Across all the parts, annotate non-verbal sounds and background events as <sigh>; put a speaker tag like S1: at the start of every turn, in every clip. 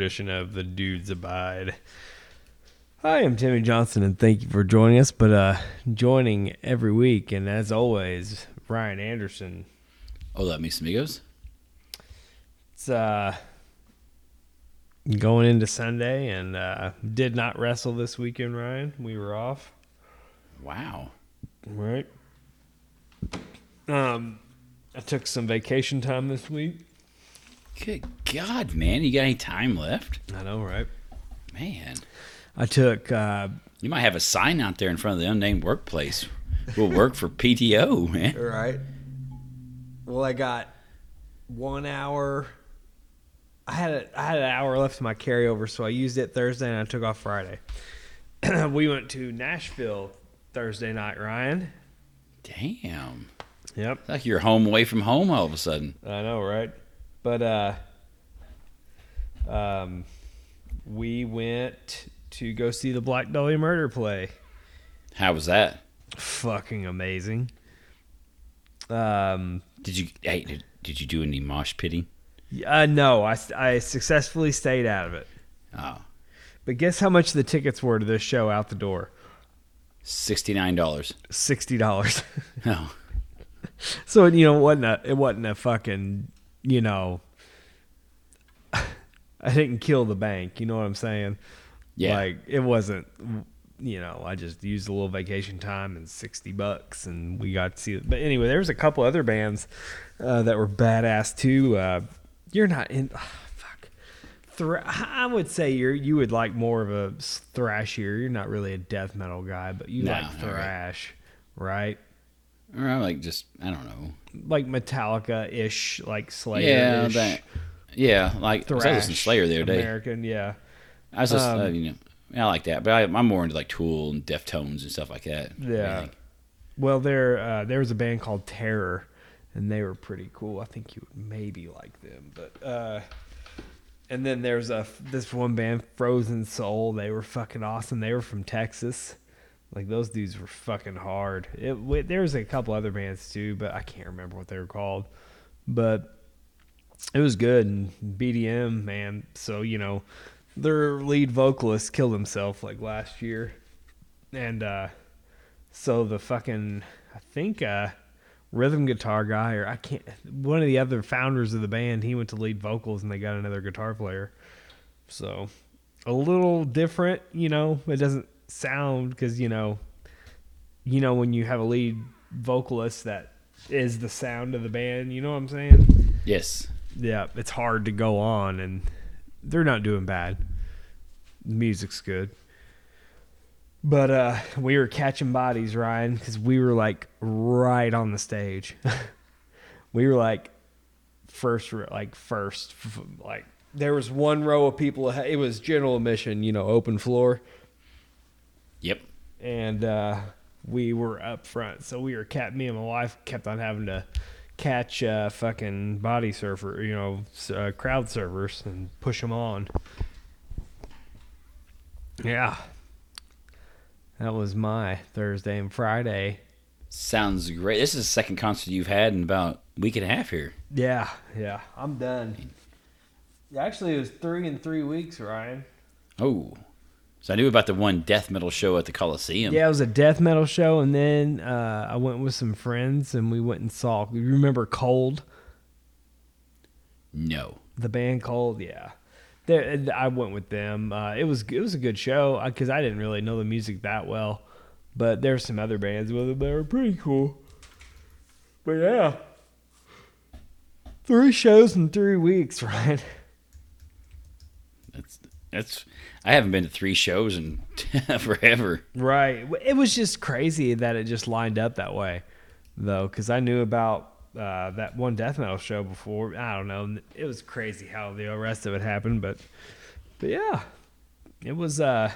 S1: Welcome to another edition of the Dudes Abide. Hi, I'm Timmy Johnson, and thank you for joining us. But uh, joining every week, and as always, Ryan Anderson.
S2: Hola, mis amigos.
S1: It's uh, going into Sunday, and uh, did not wrestle this weekend. Ryan, we were off.
S2: Wow.
S1: Right. Um, I took some vacation time this week.
S2: Good God, man. You got any time left?
S1: I know, right?
S2: Man.
S1: I took uh,
S2: You might have a sign out there in front of the unnamed workplace. We'll work for PTO, man.
S1: Right. Well, I got one hour. I had a, I had an hour left in my carryover, so I used it Thursday and I took off Friday. <clears throat> we went to Nashville Thursday night, Ryan.
S2: Damn.
S1: Yep.
S2: It's like you're home away from home all of a sudden.
S1: I know, right? But uh, um, we went to go see the Black Dahlia Murder play.
S2: How was that?
S1: Fucking amazing. Um,
S2: Did you hey, did, did you do any mosh pitting?
S1: uh, no, I, I successfully stayed out of it.
S2: Oh.
S1: But guess how much the tickets were to this show out the door?
S2: Sixty-nine dollars.
S1: Sixty dollars.
S2: Oh. <laughs>
S1: so you know, it wasn't a it wasn't a fucking you know. <laughs> I didn't kill the bank. You know what I'm saying?
S2: Yeah.
S1: Like it wasn't. You know, I just used a little vacation time and sixty bucks, and we got to see it. But anyway, there was a couple other bands uh, that were badass too. Uh, you're not in. ah, fuck. I would say you're you would like more of a thrashier. You're not really a death metal guy, but you
S2: No,
S1: like
S2: all right.
S1: thrash, right?
S2: Or I like just I don't know.
S1: Like Metallica ish, like Slayer.
S2: Yeah, that. Yeah, like I was listening to Slayer the other day.
S1: American, yeah.
S2: I was just
S1: um,
S2: uh, you know I like that, but I, I'm more into like Tool and Deftones and stuff like that.
S1: Yeah. Well, there uh, there was a band called Terror, and they were pretty cool. I think you would maybe like them, but uh, and then there's a this one band, Frozen Soul. They were fucking awesome. They were from Texas. Like those dudes were fucking hard. It there was a couple other bands too, but I can't remember what they were called. But it was good and BDM man. So you know, their lead vocalist killed himself like last year, and uh, so the fucking I think uh, rhythm guitar guy or I can't one of the other founders of the band he went to lead vocals and they got another guitar player. So a little different, you know. It doesn't sound because you know, you know when you have a lead vocalist that is the sound of the band. You know what I'm saying?
S2: Yes.
S1: Yeah, it's hard to go on, and they're not doing bad. The music's good. But uh, we were catching bodies, Ryan, because we were like right on the stage. <laughs> we were like first, like first, like there was one row of people. ahead- It was general admission, you know, open floor. And uh, we were up front. So we were cat. Me and my wife kept on having to catch uh, fucking body surfer, you know, uh, crowd surfers and push them on. Yeah, that was my Thursday and Friday.
S2: Sounds great. This is the second concert you've had in about a week and a half here.
S1: Yeah, yeah, I'm done. Actually, it was three in three weeks, Ryan.
S2: Oh. So I knew about the one death metal show at the Coliseum.
S1: Yeah, it was a death metal show, and then uh, I went with some friends and we went and saw. You remember Cold?
S2: No.
S1: The band Cold, yeah. There, I went with them. Uh, it was it was a good show because I didn't really know the music that well, but there's some other bands with them that were pretty cool. But yeah, three shows in three weeks, <laughs> right?
S2: That's I haven't been to three shows in <laughs> forever.
S1: Right. It was just crazy that it just lined up that way, though, because I knew about uh, that one death metal show before. I don't know. It was crazy how the rest of it happened, but but yeah, it was. Uh,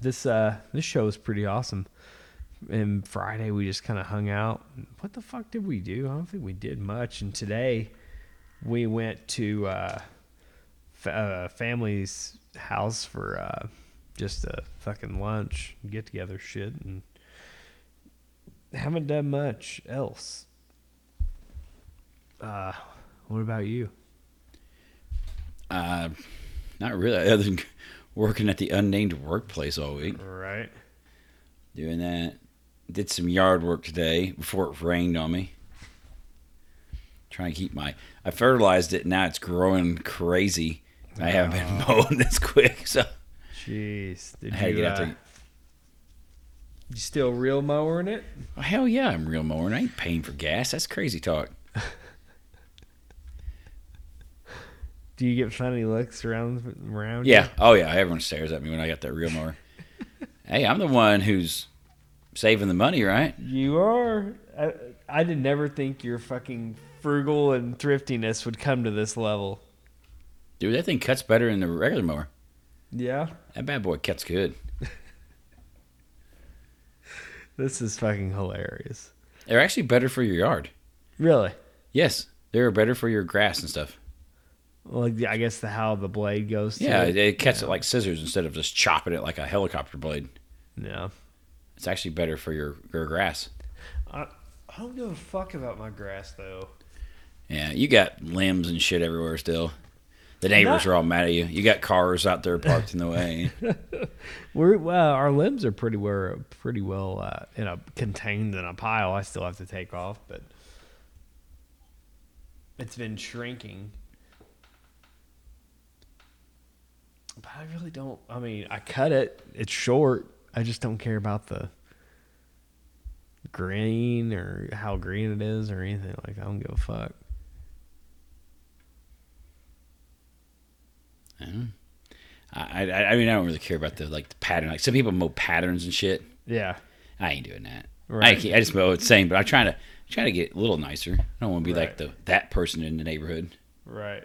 S1: this uh, this show was pretty awesome. And Friday we just kind of hung out. What the fuck did we do? I don't think we did much. And today we went to uh, fa- uh, family's house for uh, just a fucking lunch, get together shit, and haven't done much else. Uh, what about you?
S2: Uh, not really. Other than <laughs> working at the unnamed workplace all week,
S1: Right.
S2: doing that. Did some yard work today before it rained on me. Trying to keep my. I fertilized it. Now it's growing crazy. I haven't been mowing this quick, so
S1: Jeez. Did
S2: I had to
S1: you,
S2: get out
S1: uh,
S2: there.
S1: you still real mowing it?
S2: Oh, hell yeah, I'm real mowing. I ain't paying for gas. That's crazy talk.
S1: Do you get funny looks around around?
S2: Yeah. Oh yeah. Everyone stares at me when I got that real mower. <laughs> hey, I'm the one who's saving the money, right?
S1: You? You are. I, I did never think your fucking frugal and thriftiness would come to this level.
S2: Dude, that thing cuts better than the regular mower.
S1: Yeah.
S2: That bad boy cuts good. <laughs>
S1: This is fucking hilarious.
S2: They're actually better for your yard.
S1: Really?
S2: Yes, they're better for your grass and stuff.
S1: Like I guess the how the blade goes.
S2: Yeah,
S1: it.
S2: it, it cuts it like scissors instead of just chopping it like a helicopter blade.
S1: Yeah.
S2: It's actually better for your, your grass.
S1: I, I don't give a fuck about my grass though.
S2: Yeah, you got limbs and shit everywhere still. The neighbors
S1: Not-
S2: are all mad at you. You got cars out there parked in the way. <laughs>
S1: We're well, our limbs are pretty well, pretty well uh, in a contained in a pile. I still have to take off, but it's been shrinking. But I really don't. I mean, I cut it. It's short. I just don't care about the green or how green it is or anything like. that. I don't give a fuck.
S2: I, I I mean I don't really care about the like the pattern. Like some people mow patterns and shit.
S1: Yeah.
S2: I ain't doing that.
S1: Right.
S2: can't- I just mow it the same, but I'm trying to trying to get a little nicer. I don't want to be like the that person in the neighborhood.
S1: Right.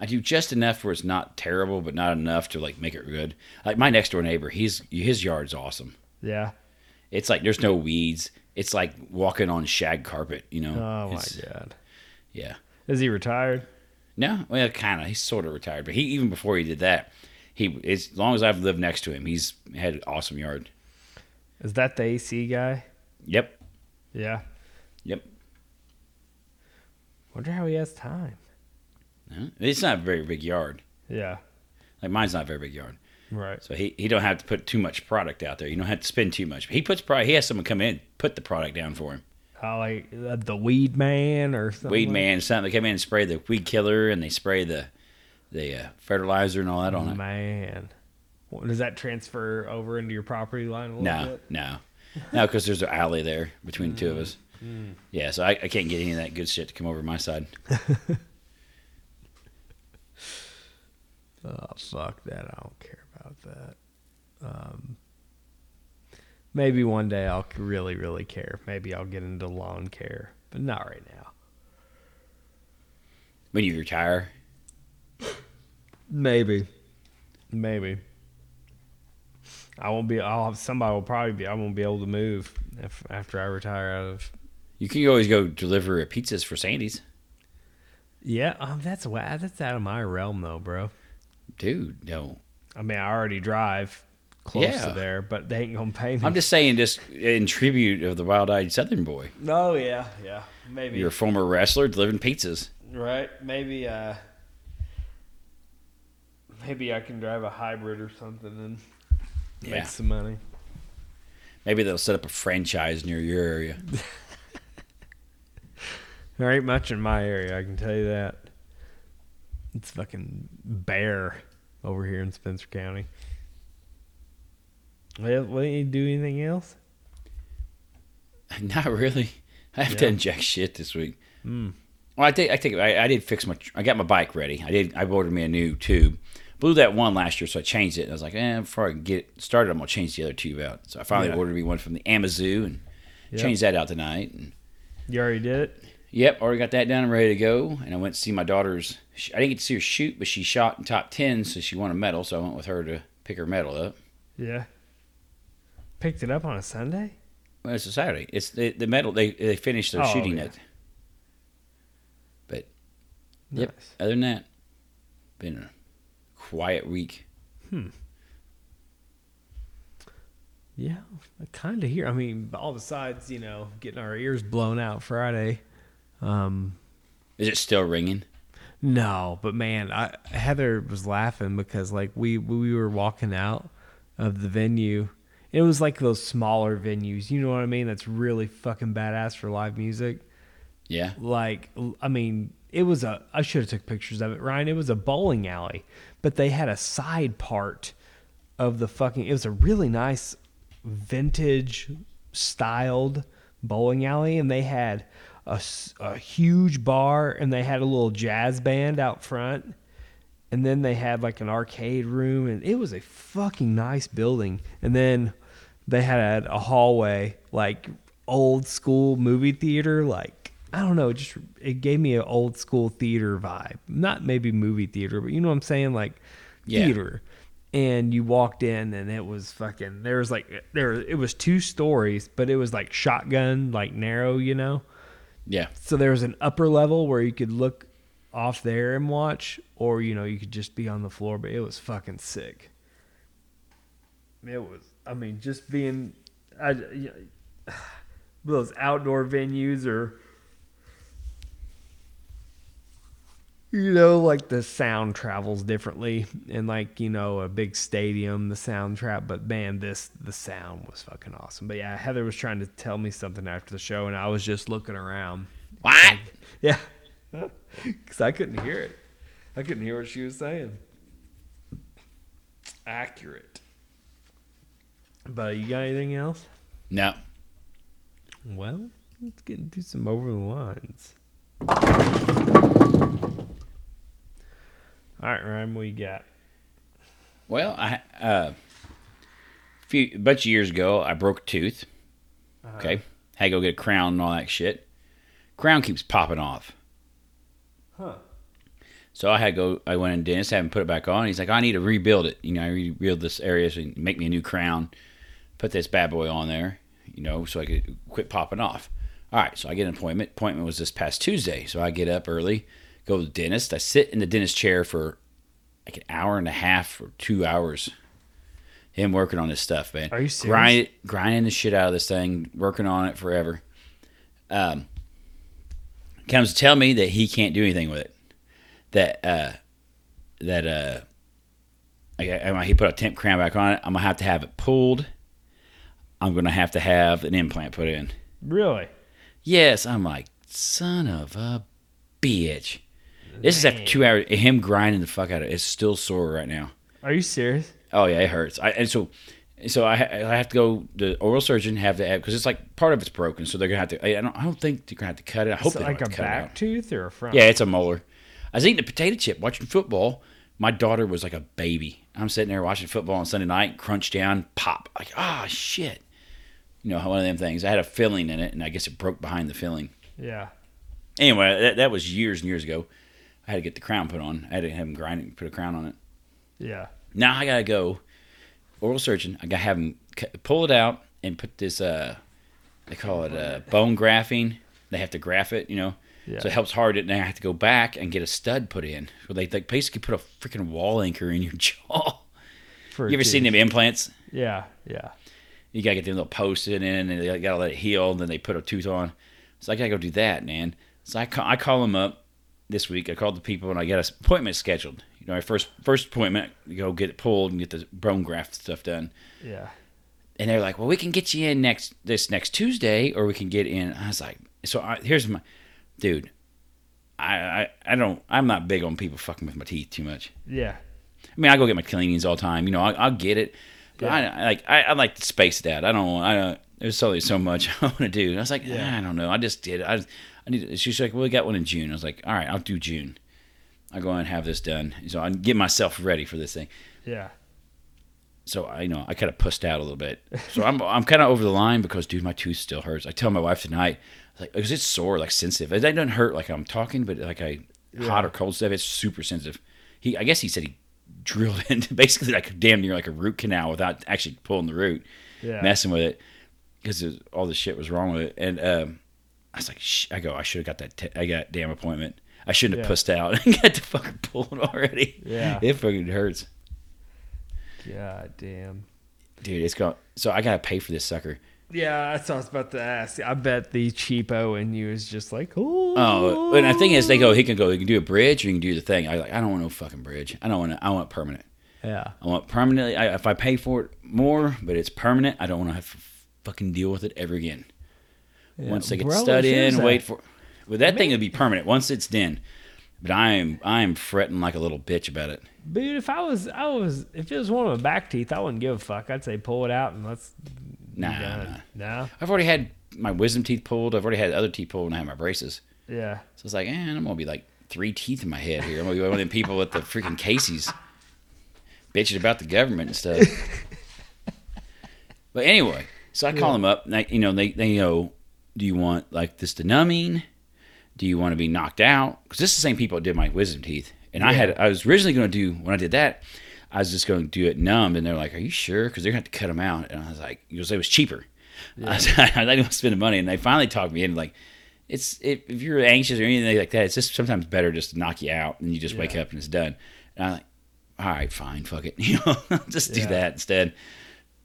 S2: I do just enough where it's not terrible, but not enough to like make it good. Like my next door neighbor, he's his yard's awesome.
S1: Yeah.
S2: It's like there's no weeds. It's like walking on shag carpet. You know.
S1: Oh my
S2: It's-
S1: god.
S2: Yeah.
S1: Is he retired?
S2: No, well, kind of. He's sort of retired, but he even before he did that, he as long as I've lived next to him, he's had an awesome yard.
S1: Is that the AC guy?
S2: Yep.
S1: Yeah.
S2: Yep.
S1: Wonder how he has time.
S2: It's not a very big yard.
S1: Yeah.
S2: Like mine's not a very big yard,
S1: Right.
S2: so he, he don't have to put too much product out there. You don't have to spend too much. He puts product. He has someone come in put the product down for him.
S1: Like uh, the weed man or something.
S2: Weed
S1: like-
S2: man, something. They come in and spray the weed killer, and they spray the the uh, fertilizer and all that on it.
S1: Man. What, does that transfer over into your property line a little
S2: No,
S1: bit?
S2: no, no, because there's an alley there between the two of us.
S1: Mm.
S2: Yeah, so I, I can't get any of that good shit to come over my side. <laughs>
S1: Oh fuck that! I don't care about that. Um, maybe one day I'll really, really care. Maybe I'll get into lawn care, but not right now.
S2: When you retire,
S1: Maybe, maybe. I won't be. I'll have somebody will probably be. I won't be able to move if after I retire out of.
S2: you can always go deliver pizzas for Sandy's.
S1: Yeah, um, that's that's out of my realm though, bro.
S2: Dude, no.
S1: I mean, I already drive close
S2: Yeah.
S1: to there, but they ain't gonna pay me.
S2: I'm just saying, just in tribute of the wild eyed Southern boy.
S1: Oh yeah, yeah. Maybe
S2: You're a former wrestler delivering pizzas.
S1: right. Maybe uh, maybe I can drive a hybrid or something and
S2: Yeah.
S1: make some money.
S2: Maybe they'll set up a franchise near your area. <laughs>
S1: There ain't much in my area, I can tell you that. It's fucking bare over here in Spencer County. Well, what didn't you do anything else? <laughs>
S2: Not really. I haven't
S1: Yeah.
S2: done jack shit this week.
S1: Hmm.
S2: Well, I think I think I, I did fix my. I got my bike ready. I did. I ordered me a new tube. Blew that one last year, so I changed it. And I was like, eh, before I get started, I'm gonna change the other tube out. So I finally
S1: Yeah.
S2: ordered me one from the Amazoo and
S1: Yep.
S2: changed that out tonight. And
S1: You already did it?
S2: Yep, already got that done and ready to go. And I went to see my daughter's. I didn't get to see her shoot, but she shot in top ten, so she won a medal. So I went with her to pick her medal up.
S1: Yeah. Picked it up on a Sunday?
S2: Well, it's a Saturday. It's the, the medal. They they finished their
S1: Oh,
S2: shooting
S1: yeah.
S2: it. But Yep. Other than that, been a quiet week. Hmm.
S1: Yeah, I kind of hear. I mean, all besides, you know, getting our ears blown out Friday. Um,
S2: Is it still ringing?
S1: No, but man, I, Heather was laughing because like we we were walking out of the venue. It was like those smaller venues, you know what I mean? That's really fucking badass for live music.
S2: Yeah.
S1: Like, I mean, it was a. I should have took pictures of it, Ryan. It was a bowling alley, but they had a side part of the fucking. It was a really nice, vintage styled bowling alley, and they had a, a huge bar, and they had a little jazz band out front, and then they had like an arcade room, and it was a fucking nice building. And then they had a hallway, like old school movie theater, like I don't know, it just it gave me an old school theater vibe. Not maybe movie theater, but you know what I'm saying, like
S2: Yeah.
S1: theater. And you walked in, and it was fucking. There was like there. It was two stories, but it was like shotgun, like narrow, you know.
S2: Yeah.
S1: So there was an upper level where you could look off there and watch, or you know, you could just be on the floor. But it was fucking sick. It was. I mean, just being, I, <sighs> those outdoor venues or. You know, like the sound travels differently, and like you know, a big stadium, the sound trap. But man, this the sound was fucking awesome. But yeah, Heather was trying to tell me something after the show, and I was just looking around.
S2: What?
S1: Yeah, <laughs> because I couldn't hear it. I couldn't hear what she was saying. Accurate. But you got anything else?
S2: No.
S1: Well, let's get into some over the lines. All right, Ryan, what you got?
S2: Well, I uh, a few a bunch of years ago, I broke a tooth. Okay, had to go get a crown and all that shit. Crown keeps popping off,
S1: Huh.
S2: so I had to go. I went in dentist, had him put it back on. He's like, I need to rebuild it. You know, I rebuild this area so make me a new crown. Put this bad boy on there. You know, so I could quit popping off. All right, so I get an appointment. Appointment was this past Tuesday, so I get up early, go to the dentist. I sit in the dentist chair for like an hour and a half or two hours. Him working on this stuff, man.
S1: Are you serious?
S2: Grind, grinding the shit out of this thing, working on it forever. Um, comes to tell me that he can't do anything with it. That uh, that uh, I, I, he put a temp crown back on it. I'm gonna have to have it pulled. I'm gonna have to have an implant put in.
S1: Really?
S2: Yes, I'm like son of a bitch. This is after two hours. Him grinding the fuck out of it. It's still sore right now.
S1: Are you serious?
S2: Oh yeah, it hurts. I and so so I I have to go the oral surgeon have to because it's like part of it's broken, so they're gonna have to. I don't I don't think they're gonna have to cut it. I hope
S1: Is it
S2: they
S1: like a
S2: to
S1: back tooth or a front?
S2: Yeah, it's a molar. I was eating a potato chip watching football. My daughter was like a baby. I'm sitting there watching football on Sunday night, crunch down, pop. Like, ah, shit. You know, one of them things. I had a filling in it, and I guess it broke behind the filling.
S1: Yeah.
S2: Anyway, that, that was years and years ago. I had to get the crown put on. I had to have him grind it, and put a crown on it.
S1: Yeah.
S2: Now I gotta go oral surgeon. I gotta have him pull it out and put this. uh They call it uh, bone grafting. They have to graft it, you know.
S1: Yeah.
S2: So it helps hard. And then I have to go back and get a stud put in. So they, they basically put a freaking wall anchor in your <laughs> jaw.
S1: For
S2: You ever seen
S1: tooth.
S2: them implants?
S1: Yeah. Yeah.
S2: You gotta get them little posted in, and they gotta let it heal. And then they put a tooth on. So I gotta go do that, man. So I call, I call them up this week. I called the people and I got an appointment scheduled. You know, my first first appointment, you go get it pulled and get the bone graft stuff done.
S1: Yeah.
S2: And they're like, "Well, we can get you in next this next Tuesday, or we can get in." I was like, "So I, here's my dude. I, I I don't. I'm not big on people fucking with my teeth too much.
S1: Yeah.
S2: I mean, I go get my cleanings all the time. You know, I, I'll get it, but I, I like I, I like to space it out. I don't. I don't. There's only so much <laughs> I want to do. And I was like,
S1: Yeah.
S2: I don't know. I just did. I, I need. She's like, well, we got one in June. I was like, all right, I'll do June. I'll go and have this done. So I get myself ready for this thing.
S1: Yeah.
S2: So I you know I kind of pussed out a little bit. So I'm I'm kind of over the line because dude, my tooth still hurts. I tell my wife tonight, like, because it's sore, like sensitive. It doesn't hurt like I'm talking, but like I hot or cold stuff, it's super sensitive. He, I guess he said he drilled <laughs> into basically like damn near like a root canal without actually pulling the root,
S1: Yeah.
S2: messing with it because all the shit was wrong with it. And um, I was like, Shh. I go, I should have got that. T- I got damn appointment. I shouldn't have
S1: Yeah.
S2: pussed out <laughs> and got the fucking pull it already.
S1: Yeah.
S2: it fucking hurts.
S1: God damn.
S2: dude it's going so i gotta pay for this sucker
S1: Yeah, that's what I was about to ask. I bet the cheapo in you is just like, oh.
S2: Oh, and the thing is, they go, he can go, he can do a bridge or he can do the thing. I like, I don't want no fucking bridge. I don't want to. I want permanent.
S1: Yeah.
S2: I want permanently. I, if I pay for it more, but it's permanent, I don't want to have to fucking deal with it ever again.
S1: yeah.
S2: Once they get stud in, wait for. Well, that thing would be permanent once it's in. But I am I am fretting like a little bitch about it.
S1: Dude, if I was, I was, if it was one of my back teeth, I wouldn't give a fuck. I'd say pull it out and let's.
S2: Nah,
S1: done. No.
S2: I've already had my wisdom teeth pulled. I've already had other teeth pulled and I have my braces.
S1: Yeah.
S2: So it's like, eh, I'm gonna be like three teeth in my head here. I'm gonna be one of them people with the freaking Casey's bitching about the government and stuff. but anyway, so I call them up. And I, you know, they they know, do you want like this to denumbing? Do you want to be knocked out? Because this is the same people that did my wisdom teeth, and I had I was originally going to do when I did that. I was just going to do it numb, and they're like, "Are you sure?" Because they're going to have to cut them out, and I was like, "Because it was cheaper." <laughs> I, was, I didn't want to spend the money, and they finally talked me into like, it's if, if you're anxious or anything like that, it's just sometimes better just to knock you out and you just wake up and it's done. And I'm like, all right, fine, fuck it, <laughs> you know, just do
S1: Yeah.
S2: that instead.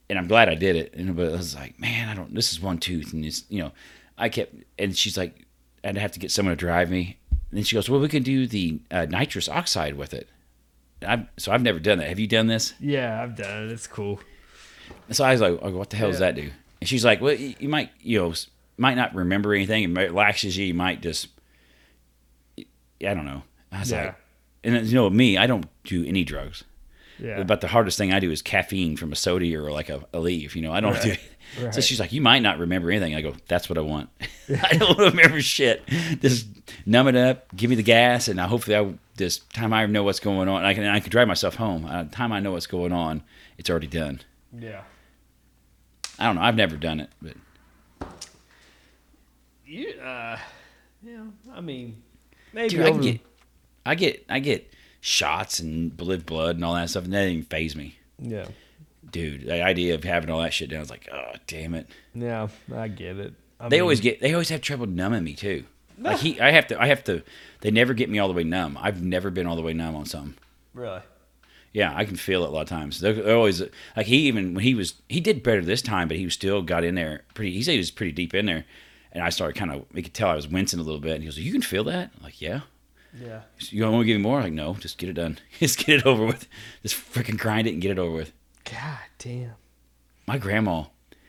S2: And I'm glad I did it. And but I was like, man, I don't. This is one tooth, and it's you know, I kept. And she's like, I'd have to get someone to drive me. And then she goes, well, we can do the uh, nitrous oxide with it. I've, so I've never done that. Have you done this?
S1: Yeah, I've done it. It's cool.
S2: And so I was like, oh, what the hell does that do? And she's like, well, you, you might, you know, might not remember anything. It might laxes you. You might just, I don't know. I was
S1: Yeah.
S2: like, and you know, me, I don't do any drugs.
S1: Yeah.
S2: But the hardest thing I do is caffeine from a soda or like a, a leaf. You know, I don't do.
S1: Right.
S2: So she's like, you might not remember anything. I go, that's what I want. <laughs> I don't remember shit. Just numb it up, give me the gas, and I hopefully I this time I know what's going on. I can I can drive myself home. Uh, time I know what's going on, it's already done.
S1: yeah.
S2: I don't know. I've never done it, but
S1: You, uh, yeah. I mean, maybe
S2: dude, I
S1: over-
S2: get, I get, I get shots and blood, blood, and all that stuff, and that didn't even phase me,
S1: Yeah.
S2: dude. The idea of having all that shit down, I was like, oh, damn it.
S1: Yeah, I get it. I
S2: They
S1: mean,
S2: always get, they always have trouble numbing me too. Like he, I have to, I have to. They never get me all the way numb. I've never been all the way numb on something.
S1: really.
S2: Yeah, I can feel it a lot of times. They're, they're always like he even when he was he did better this time, but he was still got in there pretty. He said he was pretty deep in there, and I started kind of. We could tell I was wincing a little bit, and he was like, "You can feel that?" I'm like, yeah.
S1: Yeah.
S2: You want to give me more? Like, no, just get it done. <laughs> just get it over with. Just freaking grind it and get it over with.
S1: God damn.
S2: My grandma.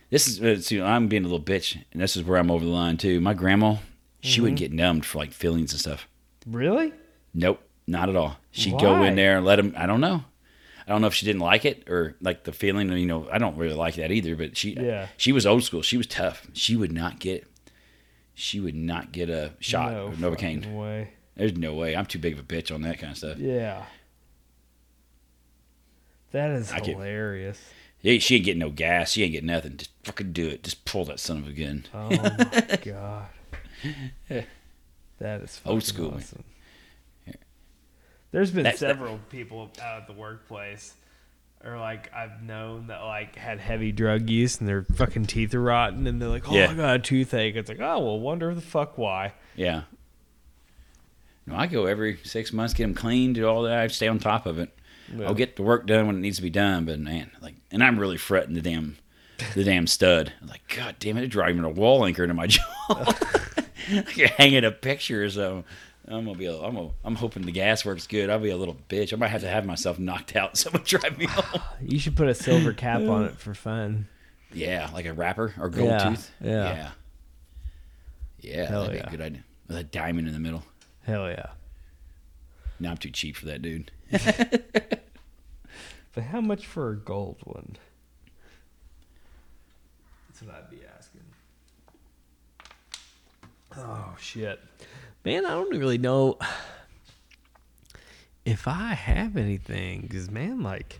S2: This is uh, see, I'm being a little bitch, and this is where I'm over the line too. My grandma, she wouldn't get numbed for like feelings and stuff.
S1: Really?
S2: Nope, not at all. She'd go in there and let him. I don't know. I don't know if she didn't like it or like the feeling. You know, I don't really like that either. But she,
S1: Yeah.
S2: she was old school. She was tough. She would not get. She would not get a shot
S1: no
S2: of Novocaine.
S1: way.
S2: There's no way. I'm too big of a bitch on that kind of stuff.
S1: Yeah. That is
S2: I get-
S1: hilarious.
S2: Yeah, she ain't getting no gas. She ain't getting nothing. Just fucking do it. Just pull that son of a gun.
S1: Oh my <laughs> god. That is
S2: Old school.
S1: Awesome. There's been
S2: That's- that-
S1: several people out at the workplace, or like I've known that like had heavy drug use and their fucking teeth are rotten, and they're like, "Oh,
S2: Yeah.
S1: I got a toothache." It's like, "Oh, well, wonder the fuck why."
S2: Yeah. No, I go every six months, get them cleaned, do all that. I stay on top of it.
S1: Yeah.
S2: I'll get the work done when it needs to be done. But man, like, and I'm really fretting the damn, the damn stud. I'm like, God damn it, it's driving a wall anchor into my <laughs> jaw. <laughs> You're hanging a picture, so I'm gonna be. A, I'm. A, I'm hoping the gas works good. I'll be a little bitch. I might have to have myself knocked out. Someone <laughs> drive me home. <sighs>
S1: You should put a silver cap on it for fun.
S2: Yeah, like a wrapper or gold
S1: Yeah,
S2: tooth.
S1: yeah.
S2: yeah, yeah.
S1: Hell
S2: that'd
S1: yeah.
S2: be a good idea. With a diamond in the middle.
S1: Hell yeah!
S2: No, I'm too cheap for that, dude. <laughs>
S1: But how much for a gold one? That's what I'd be asking. Oh shit, man! I don't really know <sighs> if I have anything because man, like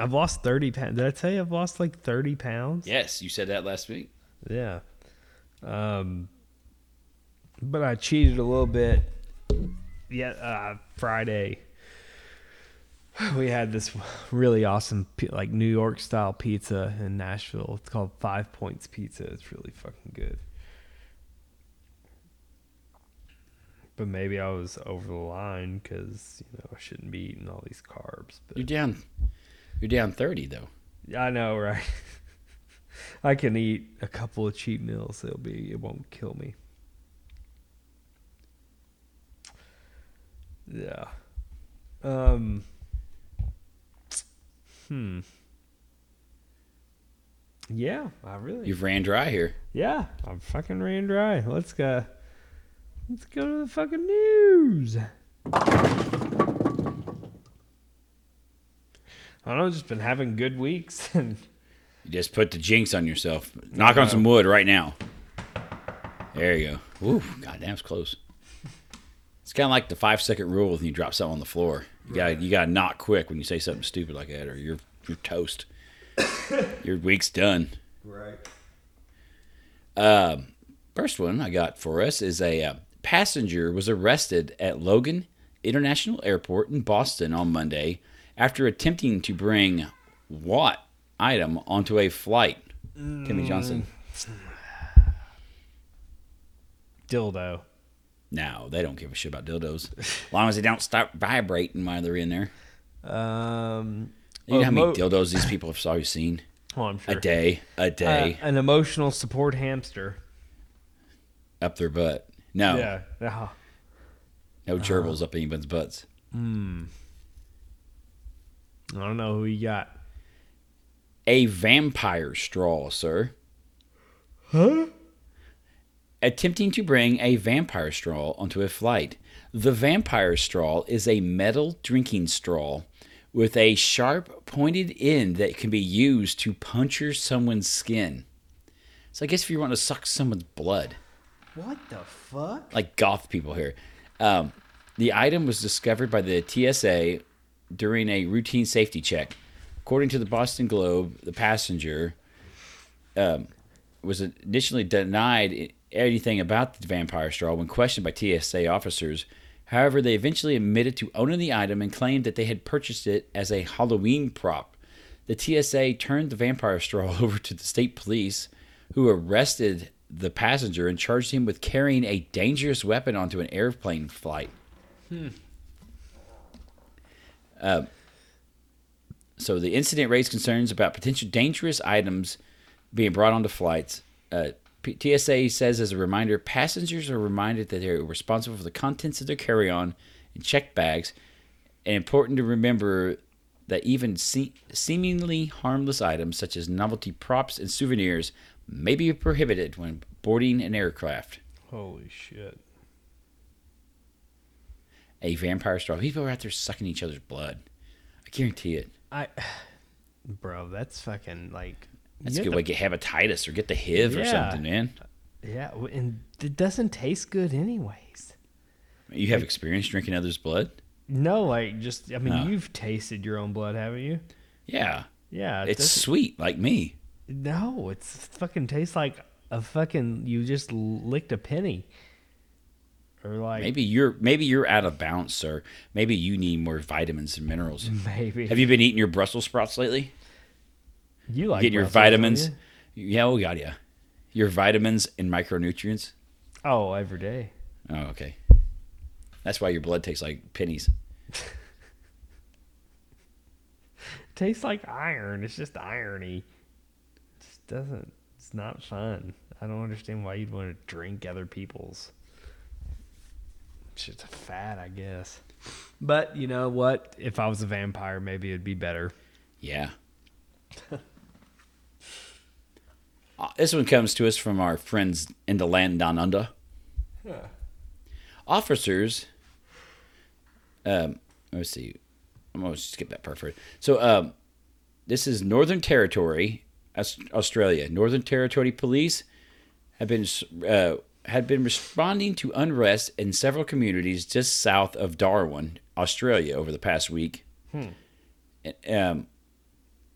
S1: I've lost thirty pounds. Did I tell you I've lost like thirty pounds?
S2: Yes, you said that last week.
S1: Yeah. Um, but I cheated a little bit. Yeah, uh, Friday <sighs> we had this really awesome like New York style pizza in Nashville. It's called Five Points Pizza. It's really fucking good. But maybe I was over the line because you know I shouldn't be eating all these carbs. But...
S2: You're down. You're down thirty though.
S1: I know, <laughs> right? I can eat a couple of cheat meals. It'll be it won't kill me. Yeah. Um. Hmm. Yeah, I really.
S2: You've ran dry here.
S1: Yeah, I'm fucking ran dry. Let's go. Let's go to the fucking news. I don't know. Just been having good weeks, <laughs> and
S2: You just put the jinx on yourself. Knock on some wood right now. There you go. Ooh, goddamn, it's close. It's kind of like the five second rule when you drop something on the floor. You got you got to knock quick when you say something stupid like that, or you're you're toast. <coughs> Your week's done.
S1: right.
S2: Um, first one I got for us is a uh, passenger was arrested at Logan International Airport in Boston on Monday after attempting to bring what item onto a flight. Timmy Johnson.
S1: Dildo.
S2: No, they don't give a shit about dildos. As long as they don't stop vibrating while they're in there.
S1: Um.
S2: You know how many
S1: emo-
S2: dildos these people have already seen? <laughs>
S1: Oh, I'm sure.
S2: A day, a day,
S1: Uh, an emotional support hamster.
S2: up their butt. No,
S1: Yeah.
S2: No gerbils up anyone's butts. Hmm.
S1: I don't know who you got.
S2: A vampire straw, sir.
S1: Huh?
S2: Attempting to bring a vampire straw onto a flight. The vampire straw is a metal drinking straw with a sharp pointed end that can be used to puncture someone's skin. So I guess if you want to suck someone's blood,
S1: What the fuck?
S2: like goth people here. Um, the item was discovered by the TSA during a routine safety check. According to the Boston Globe, the passenger um, was initially denied anything about the vampire straw when questioned by TSA officers. However, they eventually admitted to owning the item and claimed that they had purchased it as a Halloween prop. The TSA turned the vampire straw <laughs> over to the state police, who arrested the passenger and charged him with carrying a dangerous weapon onto an airplane flight. Hmm. Uh, so the incident raised concerns about potential dangerous items being brought onto flights. Uh, TSA says, as a reminder, passengers are reminded that they're responsible for the contents of their carry-on and checked bags, and important to remember that even se- seemingly harmless items such as novelty props and souvenirs may be prohibited when boarding an aircraft.
S1: Holy shit.
S2: A vampire straw. People are out there sucking each other's blood. I guarantee it.
S1: I, <sighs> bro, that's fucking like.
S2: That's a good
S1: have
S2: way to get hepatitis or get the HIV or something, man.
S1: Yeah, and it doesn't taste good anyways.
S2: You have experience drinking others' blood?
S1: No, like just I mean,
S2: No.
S1: you've tasted your own blood, haven't you?
S2: Yeah.
S1: Yeah, it
S2: It's sweet, like me.
S1: no, it's fucking tastes like a fucking you just licked a penny, or like
S2: Maybe you're maybe you're out of balance, sir. Maybe you need more vitamins and minerals. <laughs>
S1: maybe
S2: Have you been eating your Brussels sprouts lately?
S1: You like
S2: Getting your vitamins?
S1: you?
S2: Yeah, we got you. Your vitamins and micronutrients.
S1: Oh, every day.
S2: Oh, okay. That's why your blood tastes like pennies. <laughs>
S1: tastes like iron. It's just irony. It just doesn't. It's not fun. I don't understand why you'd want to drink other people's. It's just a fad, I guess. But you know what? If I was a vampire, maybe it'd be better.
S2: Yeah. <laughs> Uh, this one comes to us from our friends in the land down under. Officers, um, let's see, I'm gonna skip that part first. So, um, this is Northern Territory, Australia. Northern Territory police have been uh, had been responding to unrest in several communities just south of Darwin, Australia, over the past week. Um,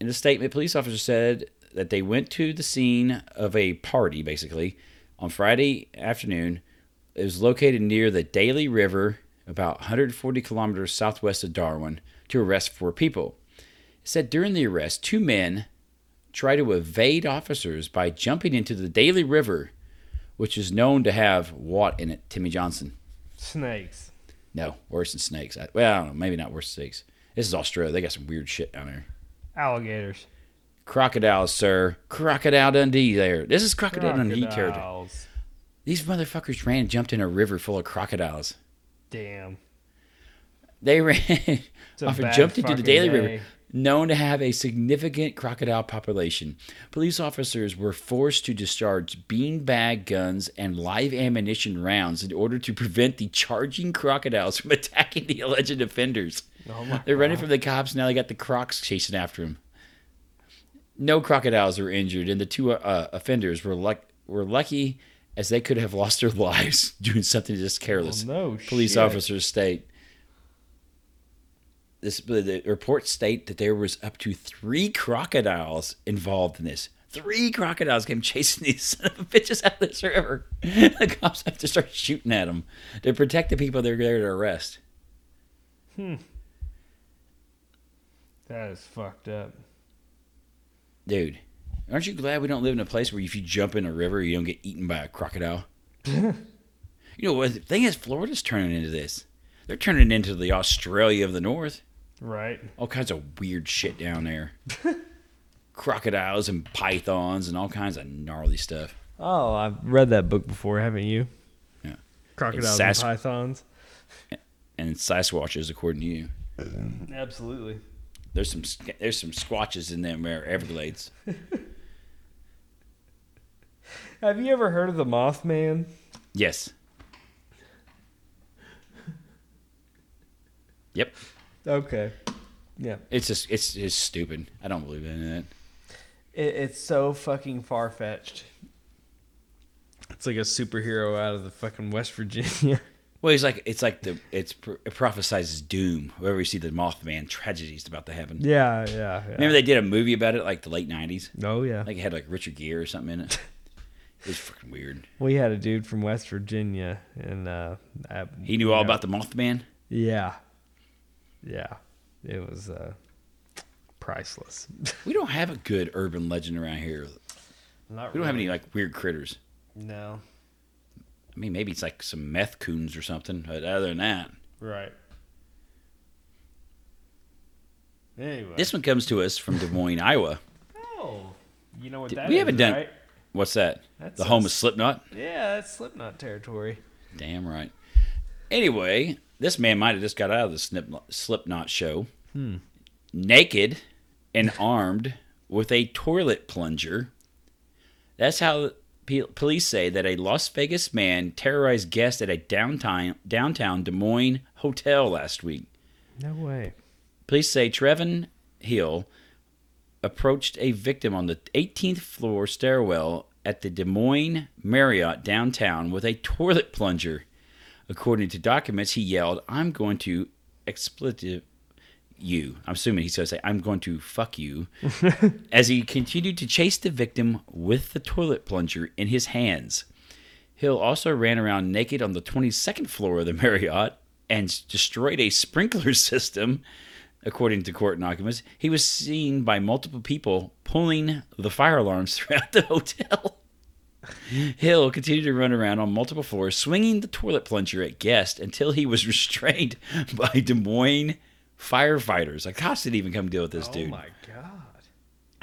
S2: in a statement, police officers said that they went to the scene of a party, basically, on Friday afternoon. It was located near the Daly River, about 140 kilometers southwest of Darwin, to arrest four people. It said during the arrest, two men tried to evade officers by jumping into the Daly River, which is known to have what in it, Timmy Johnson?
S1: Snakes.
S2: No, worse than snakes. I, well, I don't know, maybe not worse than snakes. This is Australia. They got some weird shit down there.
S1: Alligators.
S2: Crocodiles, sir. Crocodile Dundee there. This is Crocodile Dundee character. These motherfuckers ran and jumped in a river full of crocodiles.
S1: Damn.
S2: They ran <laughs> off and jumped into the Daly
S1: day.
S2: River, known to have a significant crocodile population. Police officers were forced to discharge beanbag guns and live ammunition rounds in order to prevent the charging crocodiles from <laughs> attacking the alleged offenders.
S1: Oh
S2: They're running from the cops. Now they got the crocs chasing after them. No crocodiles were injured, and the two uh, offenders were luck- were lucky as they could have <laughs> lost their lives <laughs> doing something just careless.
S1: Oh, no
S2: Police
S1: shit.
S2: officers state. This the reports state that there was up to three crocodiles involved in this. Three crocodiles came chasing <laughs> these son of bitches out of this river. The cops have to start shooting at them to protect the people they're there to arrest. Hmm.
S1: That is fucked up.
S2: Dude, aren't you glad we don't live in a place where if you jump in a river, you don't get eaten by a crocodile? <laughs> you know what? The thing is, Florida's turning into this. They're turning into the Australia of the North.
S1: Right.
S2: All kinds of weird shit down there. <laughs> Crocodiles and pythons and all kinds of gnarly stuff.
S1: Oh, I've read that book before, haven't you?
S2: Yeah.
S1: Crocodiles and
S2: Sas-
S1: pythons.
S2: And Sasquatches, according to you.
S1: Absolutely.
S2: There's some there's some squatches in them there, Everglades. <laughs>
S1: Have you ever heard of the Mothman?
S2: Yes. Yep.
S1: Okay. Yeah.
S2: It's just it's it's stupid. I don't believe in it.
S1: It, it's so fucking far fetched. It's like a superhero out of the fucking West Virginia. <laughs>
S2: Well, it's like it's like the it's it prophesizes doom. Wherever you see the Mothman tragedies about to happen.
S1: yeah, yeah, yeah.
S2: Remember they did a movie about it like the late '90s.
S1: Oh yeah.
S2: Like it had like Richard Gere or something in it. <laughs> It was fucking weird.
S1: we had a dude from West Virginia, and uh, I-
S2: He knew all
S1: yeah.
S2: about the Mothman.
S1: Yeah, yeah. It was uh, priceless. <laughs>
S2: We don't have a good urban legend around here.
S1: Not
S2: We don't have any like weird critters.
S1: No.
S2: I mean, maybe it's like some meth coons or something. But other than that,
S1: Right. Anyway.
S2: this one comes to us from Des Moines, Iowa.
S1: Oh, you know what
S2: Did-
S1: that
S2: we haven't done-
S1: right?
S2: What's that?
S1: That's
S2: the home of Slipknot.
S1: Yeah, that's Slipknot territory.
S2: Damn right. Anyway, this man might have just got out of the Slipknot, Slipknot show, hmm. naked and armed with a toilet plunger. That's how police say that a Las Vegas man terrorized guests at a downtown downtown Des Moines hotel last week.
S1: No way.
S2: Police say Trevin Hill approached a victim on the 18th floor stairwell at the Des Moines Marriott downtown with a toilet plunger. According to documents, he yelled, I'm going to expletive you. I'm assuming he's going to say, I'm going to fuck you. <laughs> as he continued to chase the victim with the toilet plunger in his hands. Hill also ran around naked on the 22nd floor of the Marriott and destroyed a sprinkler <laughs> system, according to court documents. He was seen by multiple people pulling the fire alarms <laughs> throughout the hotel. Hill continued to run around on multiple floors, swinging the toilet plunger at guests until he was restrained by Des Moines firefighters. Like cops didn't even come deal with this
S1: oh
S2: dude.
S1: Oh my god.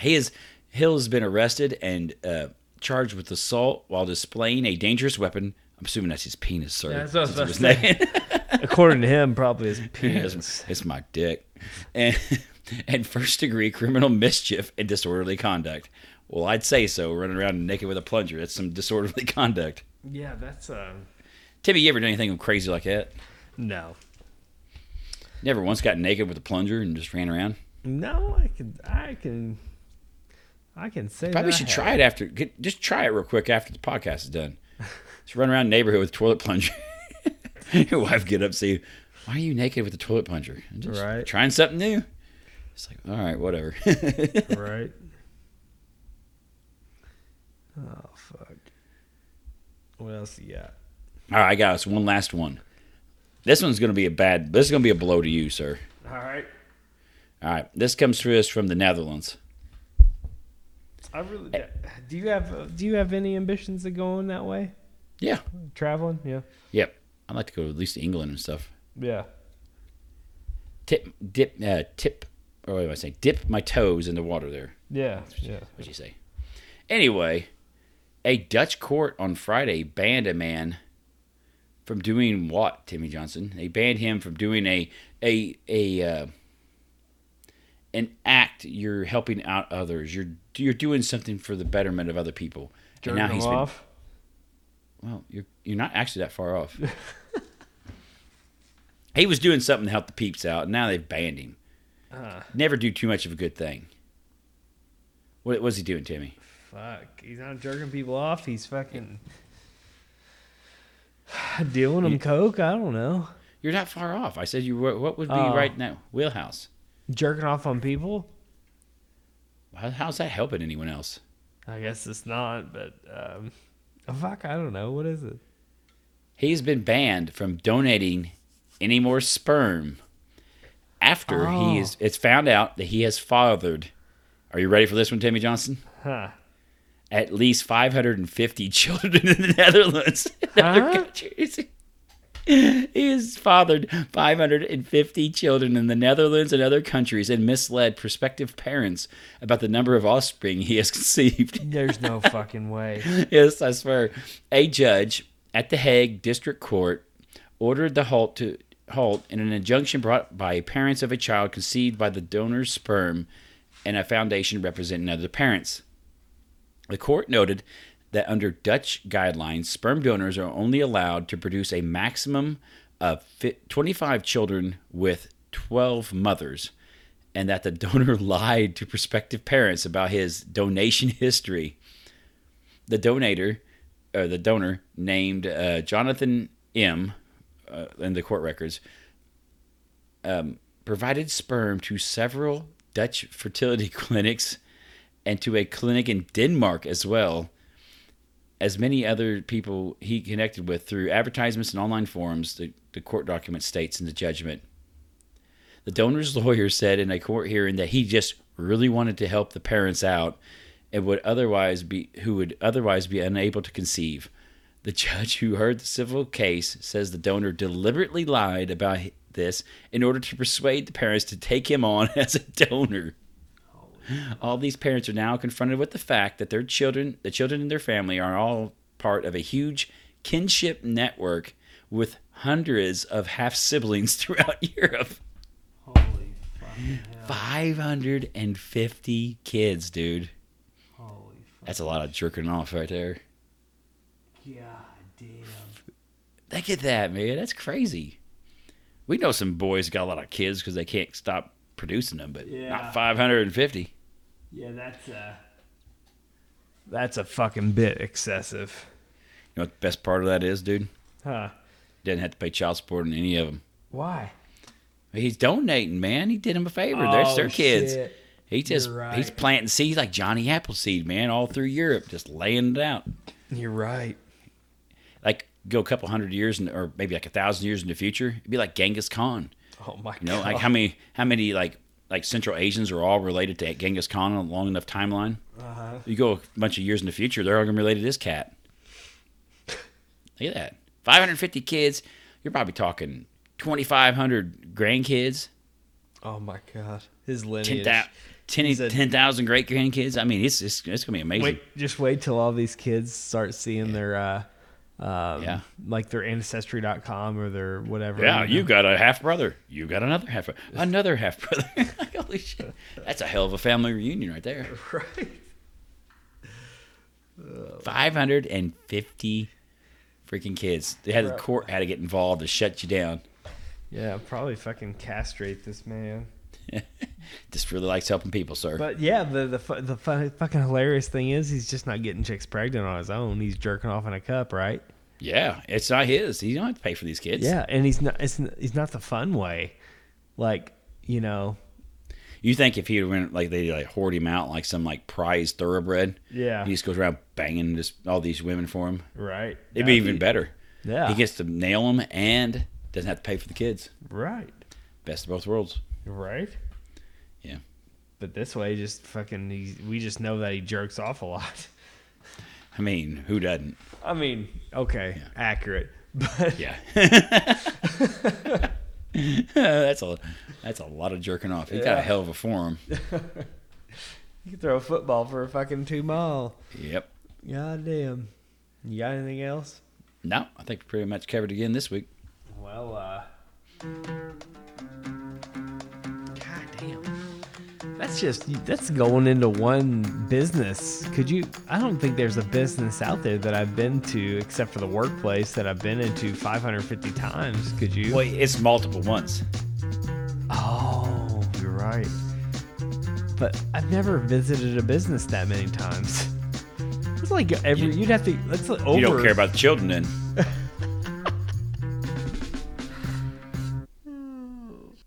S2: He is Hill has been arrested and uh, charged with assault while displaying a dangerous weapon. I'm assuming that's his penis, sir.
S1: Yeah, that's what I was
S2: since
S1: about
S2: it
S1: to
S2: was naked. <laughs>
S1: According to him, probably his <laughs>
S2: it's,
S1: penis.
S2: it's my dick. And <laughs> and first degree criminal mischief and disorderly conduct. Well, I'd say so. Running around naked with a plunger. That's some disorderly conduct.
S1: yeah, that's uh
S2: Timmy, you ever done anything crazy like that?
S1: no.
S2: Never once got naked with a plunger and just ran around.
S1: No, I can I can I can say
S2: Probably
S1: that I
S2: should try it after. Get, just try it real quick after the podcast is done. Just run around the neighborhood with a toilet plunger. <laughs> Your wife get up, see, why are you naked with a toilet plunger? I'm just
S1: Right.
S2: Trying something new. It's like, all right, whatever. <laughs>
S1: right? Oh fuck. What else you got?
S2: all right, guys, one last one. This one's going to be a bad. This is going to be a blow to you, sir.
S1: All right.
S2: All right, this comes to us from the Netherlands.
S1: I really do. You have do you have any ambitions of going that way?
S2: Yeah,
S1: Traveling? Yeah.
S2: yep. I'd like to go at least to England and stuff.
S1: Yeah.
S2: Tip, dip, uh, tip or what do I say? Dip my toes in the water there.
S1: Yeah, yeah.
S2: What'd you say? Anyway, a Dutch court on Friday banned a man from doing what, Timmy Johnson? They banned him from doing a a a uh, an act. You're helping out others. You're you're doing something for the betterment of other people.
S1: Jerking
S2: and now he's been
S1: off.
S2: well. You're you're not actually that far off. <laughs> he was doing something to help the peeps out, and now they've banned him.
S1: Uh,
S2: Never do too much of a good thing. What was he doing, Timmy?
S1: fuck. He's not jerking people off. He's fucking <sighs> dealing them
S2: You-
S1: coke. I don't know.
S2: You're not far off. I said you were. What would be
S1: Oh.
S2: right now? Wheelhouse.
S1: Jerking off on people.
S2: How, how's that helping anyone else?
S1: I guess it's not, but um, oh, fuck. I don't know. What is it?
S2: He's been banned from donating any more sperm after
S1: Oh.
S2: he is. It's found out that he has fathered. Are you ready for this one, Timmy Johnson?
S1: Huh?
S2: At least 550 <laughs> children in the Netherlands <laughs> and other
S1: Huh?
S2: countries. He has fathered 550 children in the Netherlands and other countries and misled prospective parents about the number of offspring he has <laughs> conceived.
S1: There's no fucking way.
S2: yes, I swear. A judge at the Hague District Court ordered the halt to halt in an injunction brought by parents of a child conceived by the donor's sperm and a foundation representing other parents. The court noted that under Dutch guidelines, sperm donors are only allowed to produce a maximum of 25 children with 12 mothers, and that the <laughs> donor lied to prospective parents about his donation history. The donator, or the donor, named uh, Jonathan M. Uh, in the court records, um, provided sperm to several Dutch fertility <laughs> clinics and to a clinic in Denmark as well as many other people he connected with through advertisements and online forums, the, the court document states in the judgment. The donor's <laughs> lawyer said in a court hearing that he just really wanted to help the parents out and would otherwise be who would otherwise be unable to conceive. The judge who heard the civil case says the donor deliberately lied about this in order to persuade the parents to take him on <laughs> as a donor. All these parents are now confronted with the fact that their children, the children in their family, are all part of a huge kinship network with hundreds of half siblings <laughs> throughout Europe.
S1: Holy hell.
S2: 550 kids, dude.
S1: Holy fuck.
S2: That's a lot of jerking off right there.
S1: God damn.
S2: Look at that, man. That's crazy. We know some boys got a lot of kids because they can't stop producing them, but
S1: Yeah.
S2: not 550.
S1: Yeah, that's uh That's a fucking bit excessive.
S2: You know what the best part of that is, dude?
S1: Huh.
S2: Didn't have to pay child support in any of them.
S1: Why?
S2: He's donating, man. He did him a favor. There's their kids.
S1: Oh, shit.
S2: He just
S1: You're right.
S2: he's planting seeds like Johnny Appleseed, man, all through Europe, just laying it out.
S1: You're right.
S2: Like go a couple hundred years, in, or maybe like a thousand years in the future, it'd be like Genghis Khan.
S1: Oh my
S2: You know,
S1: god.
S2: like how many how many like like Central Asians are all related to Genghis Khan on a long enough timeline?
S1: uh-huh.
S2: You go a bunch of years in the future, they're all gonna be related to this cat. Look at that, 550 kids. You're probably talking 2,500 grandkids,
S1: Oh my god. His
S2: 10,000
S1: lineage.
S2: 10
S1: He's a-
S2: 10,000 great grandkids. I mean, it's it's, it's gonna be amazing.
S1: Wait, just wait till all these kids start seeing their uh um,
S2: Yeah.
S1: like their ancestry.com or their whatever.
S2: Yeah,
S1: know.
S2: you got a half brother. You got another half brother. Another half brother. <laughs> Holy shit. That's a hell of a family reunion right there. <laughs>
S1: right.
S2: 550 freaking kids. They had the court had to get involved to shut you down.
S1: Yeah, probably fucking castrate this man. <laughs>
S2: Just really likes helping people, sir.
S1: But yeah, the the fu- the fu- fucking hilarious thing is he's just not getting chicks pregnant on his own. He's jerking off in a cup, right?
S2: yeah, it's not his. He don't have to pay for these kids.
S1: Yeah, and he's not. It's he's not the fun way. Like you know.
S2: You think if he went like they like hoard him out like some like prize thoroughbred,
S1: Yeah.
S2: he just goes around banging just all these women for him.
S1: right.
S2: It'd be even better.
S1: Yeah.
S2: He gets to nail them and doesn't have to pay for the kids.
S1: right.
S2: Best of both worlds.
S1: Right.
S2: Yeah.
S1: But this way, just fucking, he, we just know that he jerks off a lot.
S2: I mean, who doesn't?
S1: I mean, okay, accurate, <laughs> but
S2: Yeah. <laughs> that's a that's a lot of jerking off. He got a hell of a form. <laughs>
S1: You can throw a football for a fucking two mile.
S2: Yep.
S1: God damn. You got anything else?
S2: No, I think we pretty much covered again this week.
S1: Well, uh. God damn. That's just, that's going into one business. Could you, I don't think there's a business out there that I've been to, except for the workplace, that I've been into 550 times. Could you?
S2: Well, it's multiple ones.
S1: Oh, you're right. But I've never visited a business that many times. <laughs> It's like every,
S2: You-
S1: you'd have to, that's like over.
S2: You don't care about the children then. <laughs>